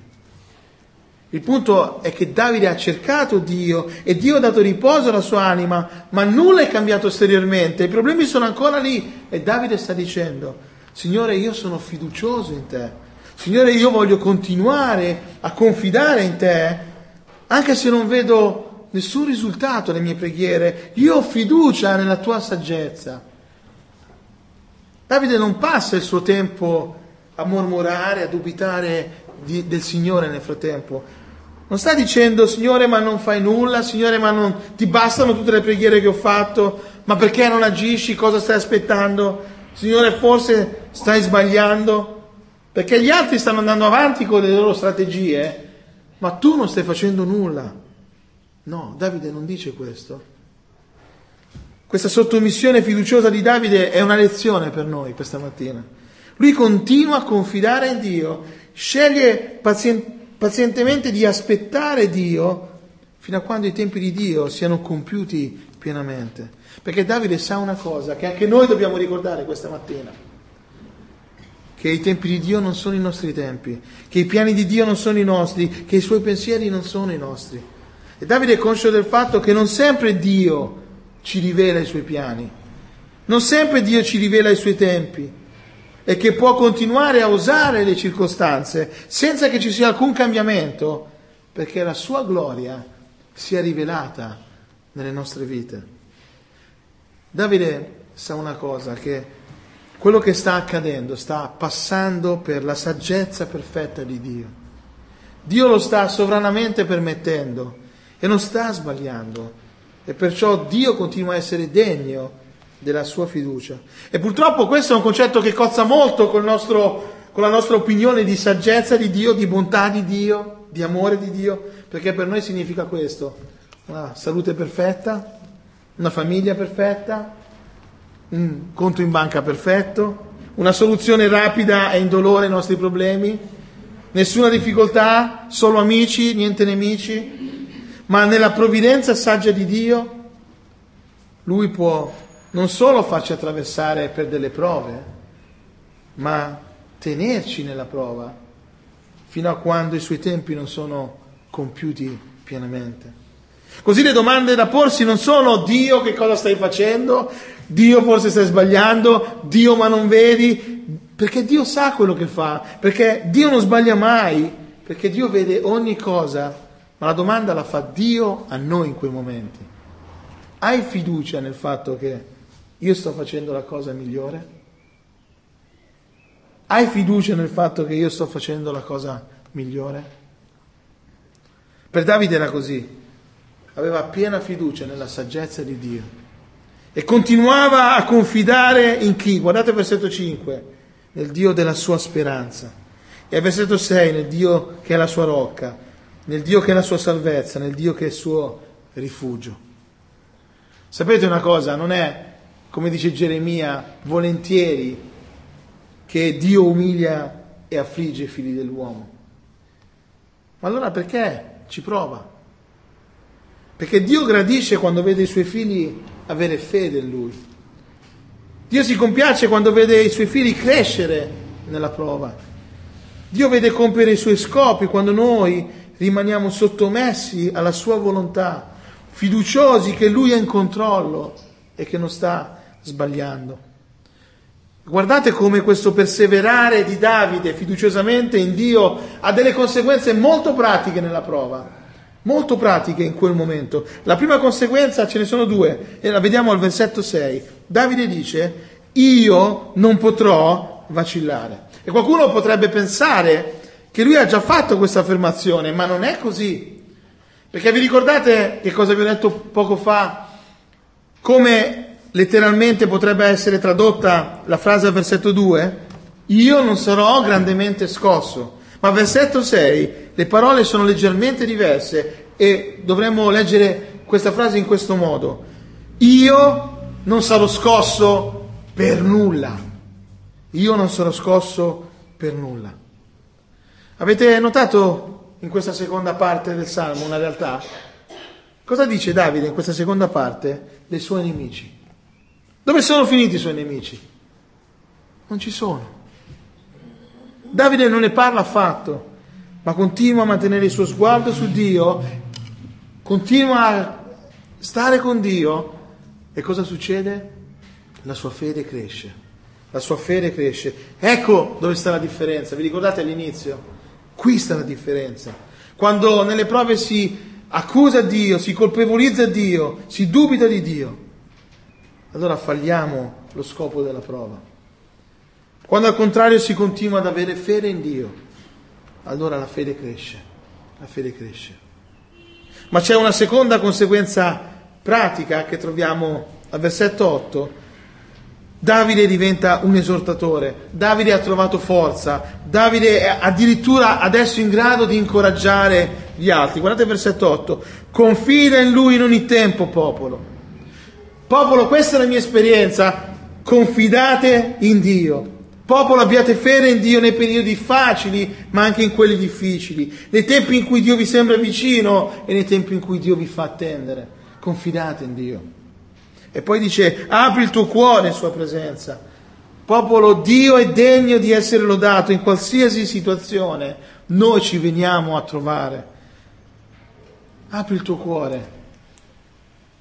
Il punto è che Davide ha cercato Dio e Dio ha dato riposo alla sua anima, ma nulla è cambiato esteriormente, i problemi sono ancora lì e Davide sta dicendo, Signore, io sono fiducioso in te. Signore, io voglio continuare a confidare in te, anche se non vedo nessun risultato alle mie preghiere. Io ho fiducia nella tua saggezza. Davide non passa il suo tempo a mormorare, a dubitare di, del Signore nel frattempo. Non sta dicendo, Signore, ma non fai nulla, Signore, ma non ti bastano tutte le preghiere che ho fatto, ma perché non agisci? Cosa stai aspettando? Signore, forse stai sbagliando, perché gli altri stanno andando avanti con le loro strategie, ma tu non stai facendo nulla. No, Davide non dice questo. Questa sottomissione fiduciosa di Davide è una lezione per noi questa mattina. Lui continua a confidare in Dio, sceglie pazientemente di aspettare Dio fino a quando i tempi di Dio siano compiuti pienamente. Perché Davide sa una cosa che anche noi dobbiamo ricordare questa mattina, che i tempi di Dio non sono i nostri tempi, che i piani di Dio non sono i nostri, che i suoi pensieri non sono i nostri. E Davide è conscio del fatto che non sempre Dio ci rivela i suoi piani, non sempre Dio ci rivela i suoi tempi e che può continuare a usare le circostanze senza che ci sia alcun cambiamento, perché la sua gloria sia rivelata nelle nostre vite. Davide sa una cosa, che quello che sta accadendo sta passando per la saggezza perfetta di Dio. Dio lo sta sovranamente permettendo e non sta sbagliando e perciò Dio continua a essere degno della sua fiducia. E purtroppo questo è un concetto che cozza molto nostro, con la nostra opinione di saggezza di Dio, di bontà di Dio, di amore di Dio, perché per noi significa questo, una salute perfetta, una famiglia perfetta, un conto in banca perfetto, una soluzione rapida e indolore ai nostri problemi, nessuna difficoltà, solo amici, niente nemici, ma nella provvidenza saggia di Dio, Lui può non solo farci attraversare per delle prove, ma tenerci nella prova fino a quando i suoi tempi non sono compiuti pienamente. Così le domande da porsi non sono Dio che cosa stai facendo, Dio forse stai sbagliando, Dio ma non vedi, perché Dio sa quello che fa, perché Dio non sbaglia mai, perché Dio vede ogni cosa, ma la domanda la fa Dio a noi in quei momenti. Hai fiducia nel fatto che io sto facendo la cosa migliore? Hai fiducia nel fatto che io sto facendo la cosa migliore? Per Davide era così aveva piena fiducia nella saggezza di Dio e continuava a confidare in chi? Guardate il versetto 5, nel Dio della sua speranza e al versetto 6 nel Dio che è la sua rocca, nel Dio che è la sua salvezza, nel Dio che è il suo rifugio. Sapete una cosa, non è, come dice Geremia, volentieri che Dio umilia e affligge i figli dell'uomo. Ma allora perché ci prova? Perché Dio gradisce quando vede i suoi figli avere fede in Lui. Dio si compiace quando vede i suoi figli crescere nella prova. Dio vede compiere i suoi scopi quando noi rimaniamo sottomessi alla sua volontà, fiduciosi che Lui è in controllo e che non sta sbagliando. Guardate come questo perseverare di Davide fiduciosamente in Dio ha delle conseguenze molto pratiche nella prova, molto pratiche in quel momento. La prima conseguenza ce ne sono due e la vediamo al versetto 6. Davide dice, io non potrò vacillare. E qualcuno potrebbe pensare che lui ha già fatto questa affermazione, ma non è così. Perché vi ricordate che cosa vi ho detto poco fa? Come letteralmente potrebbe essere tradotta la frase al versetto 2? Io non sarò grandemente scosso. Ma versetto 6 le parole sono leggermente diverse e dovremmo leggere questa frase in questo modo. Io non sarò scosso per nulla. Io non sarò scosso per nulla. Avete notato in questa seconda parte del Salmo una realtà? Cosa dice Davide in questa seconda parte dei suoi nemici? Dove sono finiti i suoi nemici? Non ci sono. Davide non ne parla affatto, ma continua a mantenere il suo sguardo su Dio, continua a stare con Dio e cosa succede? La sua fede cresce. La sua fede cresce. Ecco dove sta la differenza. Vi ricordate all'inizio? Qui sta la differenza. Quando nelle prove si accusa Dio, si colpevolizza Dio, si dubita di Dio allora falliamo lo scopo della prova. Quando al contrario si continua ad avere fede in Dio, allora la fede cresce, la fede cresce. Ma c'è una seconda conseguenza pratica che troviamo al versetto 8. Davide diventa un esortatore, Davide ha trovato forza, Davide è addirittura adesso in grado di incoraggiare gli altri. Guardate il versetto 8, confida in lui in ogni tempo, popolo Popolo, questa è la mia esperienza. Confidate in Dio. Popolo, abbiate fede in Dio nei periodi facili, ma anche in quelli difficili, nei tempi in cui Dio vi sembra vicino e nei tempi in cui Dio vi fa attendere. Confidate in Dio. E poi dice, apri il tuo cuore in sua presenza. Popolo, Dio è degno di essere lodato in qualsiasi situazione. Noi ci veniamo a trovare. Apri il tuo cuore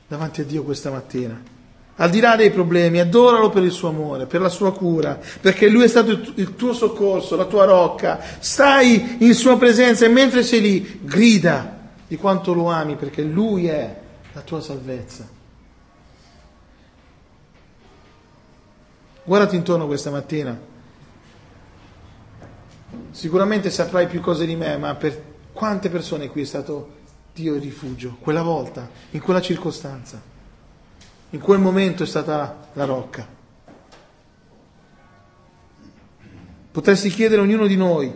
davanti a Dio questa mattina. Al di là dei problemi, adoralo per il suo amore, per la sua cura, perché Lui è stato il tuo soccorso, la tua rocca. Stai in sua presenza e mentre sei lì, grida di quanto lo ami, perché Lui è la tua salvezza. Guardati intorno questa mattina. Sicuramente saprai più cose di me, ma per quante persone qui è stato Dio è rifugio, quella volta, in quella circostanza. In quel momento è stata la rocca. Potresti chiedere a ognuno di noi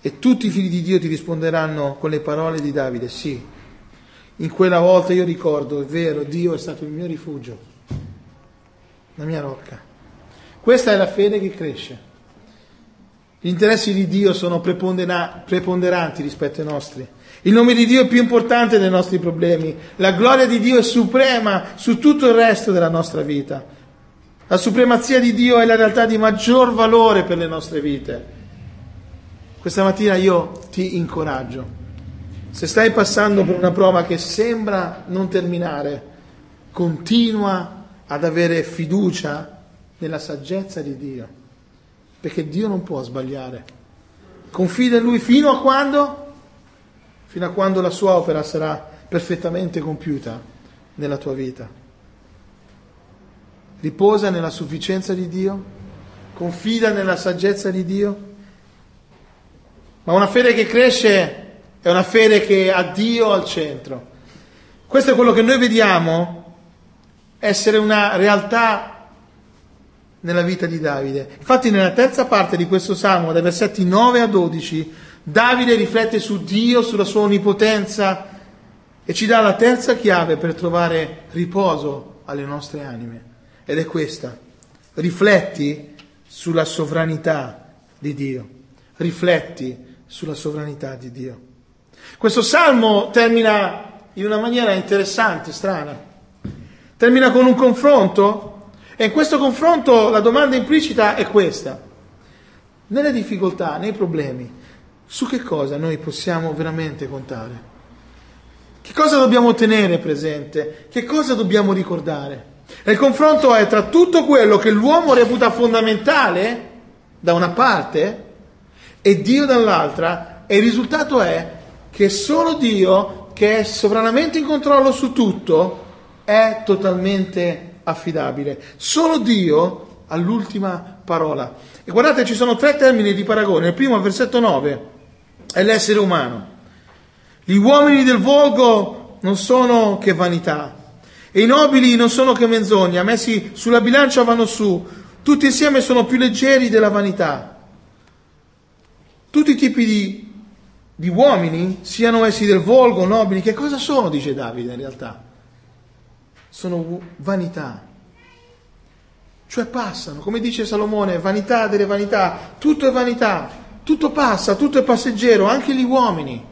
e tutti i figli di Dio ti risponderanno con le parole di Davide, sì. In quella volta io ricordo, è vero, Dio è stato il mio rifugio, la mia rocca. Questa è la fede che cresce. Gli interessi di Dio sono preponderanti rispetto ai nostri. Il nome di Dio è più importante dei nostri problemi. La gloria di Dio è suprema su tutto il resto della nostra vita. La supremazia di Dio è la realtà di maggior valore per le nostre vite. Questa mattina io ti incoraggio. Se stai passando per una prova che sembra non terminare, continua ad avere fiducia nella saggezza di Dio, perché Dio non può sbagliare. Confida in Lui fino a quando? Fino a quando la sua opera sarà perfettamente compiuta nella tua vita. Riposa nella sufficienza di Dio, confida nella saggezza di Dio, ma una fede che cresce è una fede che ha Dio al centro. Questo è quello che noi vediamo essere una realtà nella vita di Davide. Infatti nella terza parte di questo salmo, dai versetti 9 a 12, Davide riflette su Dio, sulla sua onnipotenza e ci dà la terza chiave per trovare riposo alle nostre anime. Ed è questa. Rifletti sulla sovranità di Dio. Rifletti sulla sovranità di Dio. Questo salmo termina in una maniera interessante, strana. Termina con un confronto e in questo confronto la domanda implicita è questa. Nelle difficoltà, nei problemi, su che cosa noi possiamo veramente contare? Che cosa dobbiamo tenere presente? Che cosa dobbiamo ricordare? E il confronto è tra tutto quello che l'uomo reputa fondamentale da una parte e Dio dall'altra e il risultato è che solo Dio, che è sovranamente in controllo su tutto, è totalmente affidabile. Solo Dio ha l'ultima parola. E guardate, ci sono tre termini di paragone. Il primo, al versetto 9, è l'essere umano. Gli uomini del volgo non sono che vanità, e i nobili non sono che menzogna, messi sulla bilancia vanno su, tutti insieme sono più leggeri della vanità. Tutti i tipi di, di uomini, siano essi del volgo, nobili, che cosa sono, dice Davide in realtà? Sono vanità. Cioè passano, come dice Salomone, vanità delle vanità, tutto è vanità, tutto passa, tutto è passeggero, anche gli uomini.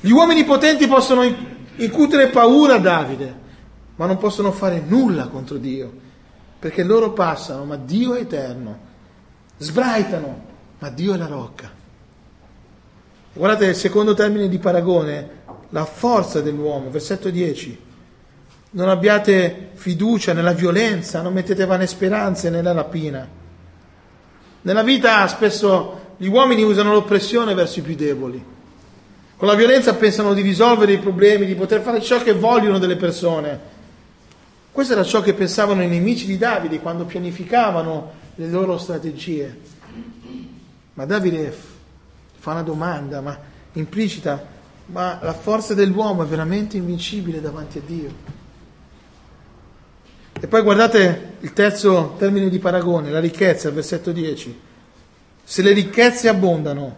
Gli uomini potenti possono incutere paura a Davide, ma non possono fare nulla contro Dio, perché loro passano, ma Dio è eterno. Sbraitano, ma Dio è la rocca. Guardate il secondo termine di paragone, la forza dell'uomo, versetto 10. Non abbiate fiducia nella violenza, non mettete vane speranze nella rapina. Nella vita spesso gli uomini usano l'oppressione verso i più deboli. Con la violenza pensano di risolvere i problemi, di poter fare ciò che vogliono delle persone. Questo era ciò che pensavano i nemici di Davide quando pianificavano le loro strategie. Ma Davide fa una domanda, ma implicita, ma la forza dell'uomo è veramente invincibile davanti a Dio. E poi guardate il terzo termine di paragone, la ricchezza, versetto 10. Se le ricchezze abbondano,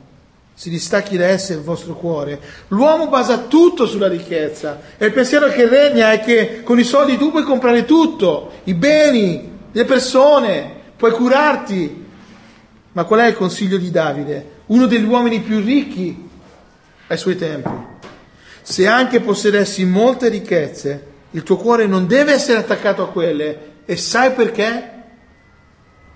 si distacchi da esse il vostro cuore. L'uomo basa tutto sulla ricchezza e il pensiero che regna è che con i soldi tu puoi comprare tutto, i beni, le persone, puoi curarti. Ma qual è il consiglio di Davide? Uno degli uomini più ricchi ai suoi tempi. Se anche possedessi molte ricchezze, il tuo cuore non deve essere attaccato a quelle. E sai perché?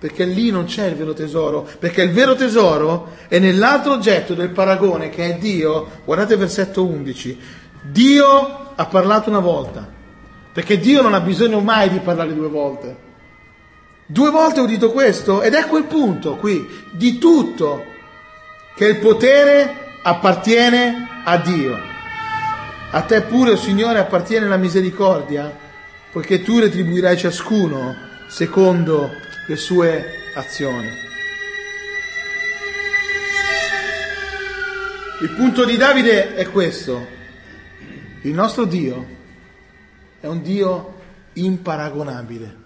Perché lì non c'è il vero tesoro, perché il vero tesoro è nell'altro oggetto del paragone che è Dio. Guardate versetto 11. Dio ha parlato una volta, perché Dio non ha bisogno mai di parlare due volte. Due volte ho udito questo ed ecco il punto qui, di tutto, che il potere appartiene a Dio. A te pure, Signore, appartiene la misericordia, poiché tu retribuirai ciascuno secondo le sue azioni. Il punto di Davide è questo. Il nostro Dio è un Dio imparagonabile.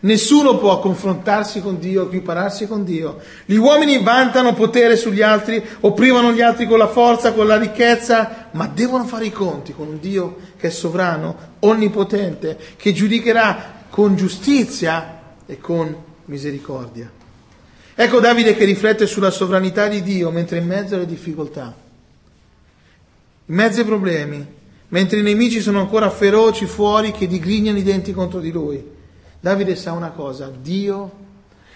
Nessuno può confrontarsi con Dio, equipararsi con Dio. Gli uomini vantano potere sugli altri, opprimono gli altri con la forza, con la ricchezza, ma devono fare i conti con un Dio che è sovrano, onnipotente, che giudicherà con giustizia e con misericordia. Ecco Davide che riflette sulla sovranità di Dio mentre in mezzo alle difficoltà, in mezzo ai problemi, mentre i nemici sono ancora feroci fuori che digrignano i denti contro di lui. Davide sa una cosa, Dio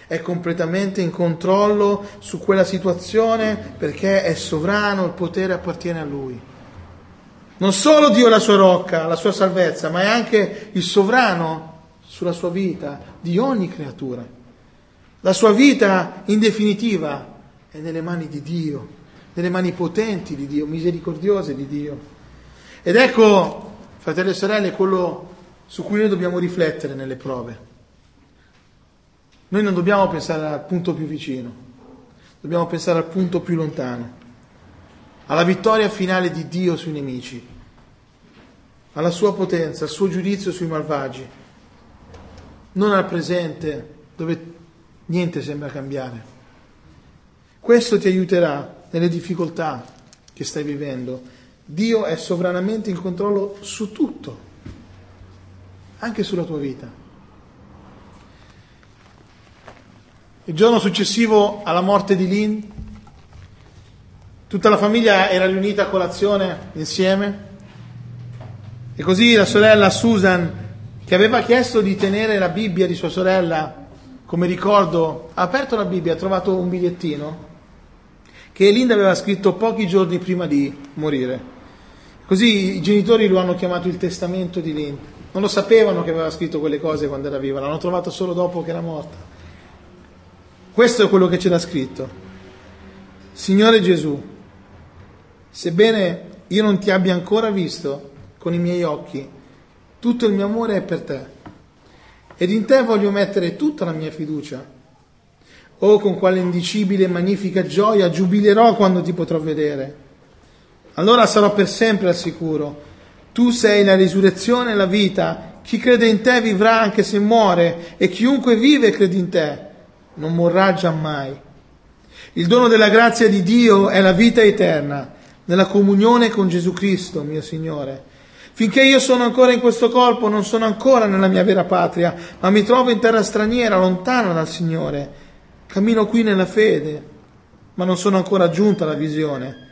è completamente in controllo su quella situazione perché è sovrano, il potere appartiene a lui. Non solo Dio è la sua rocca, la sua salvezza, ma è anche il sovrano sulla sua vita di ogni creatura. La sua vita in definitiva è nelle mani di Dio, nelle mani potenti di Dio, misericordiose di Dio. Ed ecco, fratelli e sorelle, quello su cui noi dobbiamo riflettere nelle prove. Noi non dobbiamo pensare al punto più vicino, dobbiamo pensare al punto più lontano, alla vittoria finale di Dio sui nemici, alla sua potenza, al suo giudizio sui malvagi non al presente dove niente sembra cambiare. Questo ti aiuterà nelle difficoltà che stai vivendo. Dio è sovranamente in controllo su tutto, anche sulla tua vita. Il giorno successivo alla morte di Lynn, tutta la famiglia era riunita a colazione insieme e così la sorella Susan che aveva chiesto di tenere la Bibbia di sua sorella come ricordo, ha aperto la Bibbia, ha trovato un bigliettino che Linda aveva scritto pochi giorni prima di morire. Così i genitori lo hanno chiamato il testamento di Linda. Non lo sapevano che aveva scritto quelle cose quando era viva, l'hanno trovato solo dopo che era morta. Questo è quello che c'era scritto. Signore Gesù, sebbene io non ti abbia ancora visto con i miei occhi, tutto il mio amore è per te. Ed in te voglio mettere tutta la mia fiducia. Oh, con quale indicibile e magnifica gioia giubilerò quando ti potrò vedere. Allora sarò per sempre al sicuro tu sei la risurrezione e la vita. Chi crede in te vivrà anche se muore e chiunque vive e crede in te non morrà giammai. Il dono della grazia di Dio è la vita eterna, nella comunione con Gesù Cristo, mio Signore. Finché io sono ancora in questo corpo, non sono ancora nella mia vera patria, ma mi trovo in terra straniera, lontana dal Signore. Cammino qui nella fede, ma non sono ancora giunta alla visione.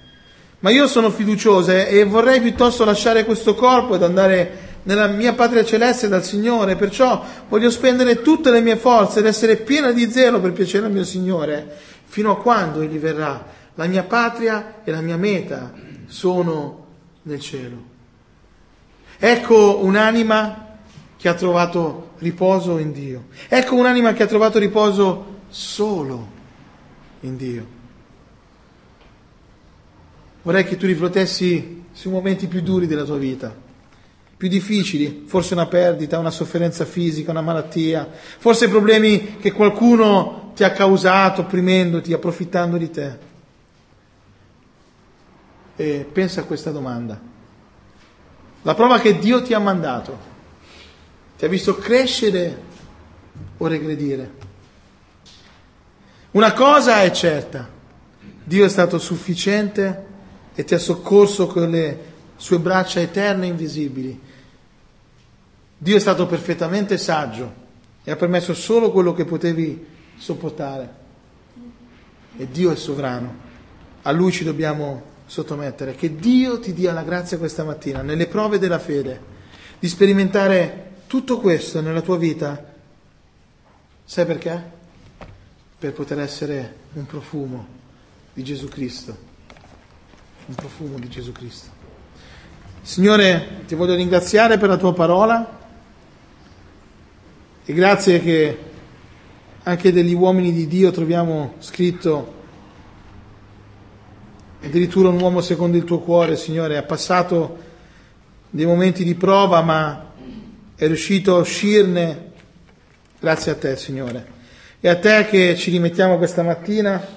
Ma io sono fiduciosa e vorrei piuttosto lasciare questo corpo ed andare nella mia patria celeste dal Signore, perciò voglio spendere tutte le mie forze ed essere piena di zelo per piacere al mio Signore, fino a quando Egli verrà. La mia patria e la mia meta sono nel cielo. Ecco un'anima che ha trovato riposo in Dio. Ecco un'anima che ha trovato riposo solo in Dio. Vorrei che tu riflettessi sui momenti più duri della tua vita, più difficili, forse una perdita, una sofferenza fisica, una malattia, forse problemi che qualcuno ti ha causato opprimendoti, approfittando di te. E pensa a questa domanda. La prova che Dio ti ha mandato, ti ha visto crescere o regredire? Una cosa è certa, Dio è stato sufficiente e ti ha soccorso con le sue braccia eterne e invisibili. Dio è stato perfettamente saggio e ha permesso solo quello che potevi sopportare. E Dio è sovrano. A Lui ci dobbiamo sottomettere. Che Dio ti dia la grazia questa mattina, nelle prove della fede, di sperimentare tutto questo nella tua vita. Sai perché? Per poter essere un profumo di Gesù Cristo un profumo di Gesù Cristo. Signore, ti voglio ringraziare per la tua parola e grazie che anche degli uomini di Dio troviamo scritto addirittura un uomo secondo il tuo cuore, Signore, ha passato dei momenti di prova, ma è riuscito a uscirne grazie a te, Signore. E a te che ci rimettiamo questa mattina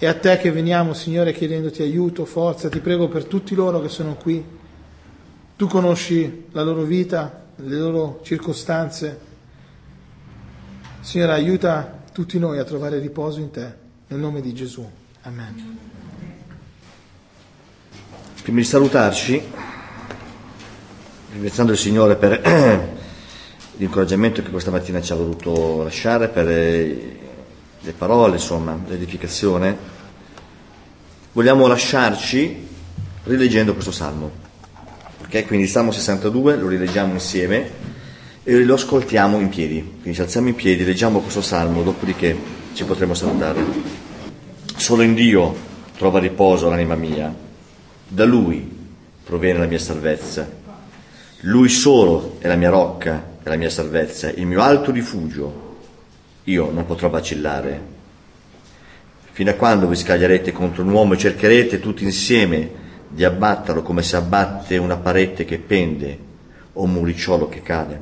è a te che veniamo, Signore, chiedendoti aiuto, forza. Ti prego per tutti loro che sono qui. Tu conosci la loro vita, le loro circostanze. Signore, aiuta tutti noi a trovare riposo in te. Nel nome di Gesù. Amen. Prima di salutarci, ringraziando il Signore per l'incoraggiamento che questa mattina ci ha voluto lasciare, per le parole, insomma, l'edificazione, vogliamo lasciarci rileggendo questo salmo. Okay? Quindi Salmo 62 lo rileggiamo insieme e lo ascoltiamo in piedi. Quindi ci alziamo in piedi, leggiamo questo salmo, dopodiché ci potremo salutare. Solo in Dio trova riposo l'anima mia, da Lui proviene la mia salvezza. Lui solo è la mia rocca e la mia salvezza, il mio alto rifugio io non potrò vacillare. Fino a quando vi scaglierete contro un uomo e cercherete tutti insieme di abbatterlo come si abbatte una parete che pende o un muricciolo che cade?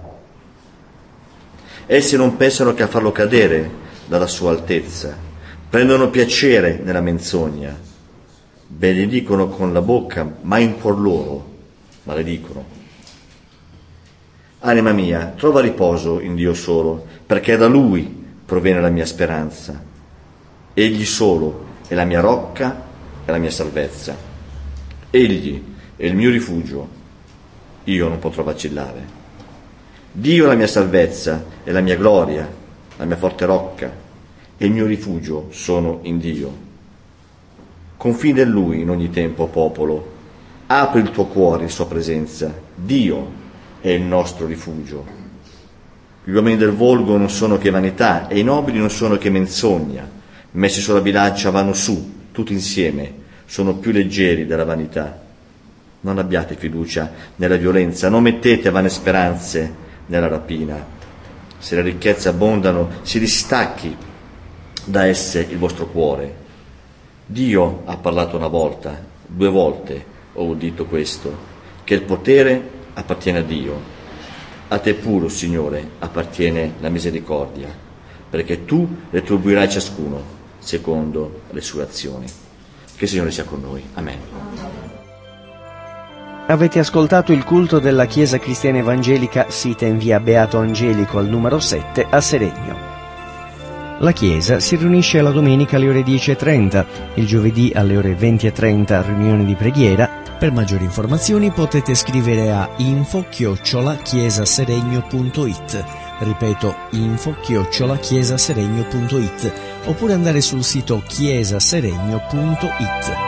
Essi non pensano che a farlo cadere dalla sua altezza, prendono piacere nella menzogna, benedicono con la bocca, ma in cuor loro maledicono. Anima mia, trova riposo in Dio solo, perché da Lui proviene la mia speranza. Egli solo è la mia rocca e la mia salvezza. Egli è il mio rifugio. Io non potrò vacillare. Dio è la mia salvezza e la mia gloria, la mia forte rocca e il mio rifugio sono in Dio. Confida in Lui in ogni tempo, popolo. Apri il tuo cuore in Sua presenza. Dio è il nostro rifugio. Gli uomini del volgo non sono che vanità e i nobili non sono che menzogna. Messi sulla bilancia vanno su, tutti insieme, sono più leggeri della vanità. Non abbiate fiducia nella violenza, non mettete vane speranze nella rapina. Se le ricchezze abbondano, si distacchi da esse il vostro cuore. Dio ha parlato una volta, due volte ho udito questo, che il potere appartiene a Dio. A te puro, Signore, appartiene la misericordia, perché tu retribuirai ciascuno secondo le sue azioni. Che il Signore sia con noi. Amen. Avete ascoltato il culto della Chiesa Cristiana Evangelica sita in via Beato Angelico al numero 7 a Seregno. La Chiesa si riunisce la domenica alle ore 10.30, il giovedì alle ore 20.30 riunione di preghiera. Per maggiori informazioni potete scrivere a info-chiesaseregno.it ripeto info-chiesaseregno.it oppure andare sul sito chiesaseregno.it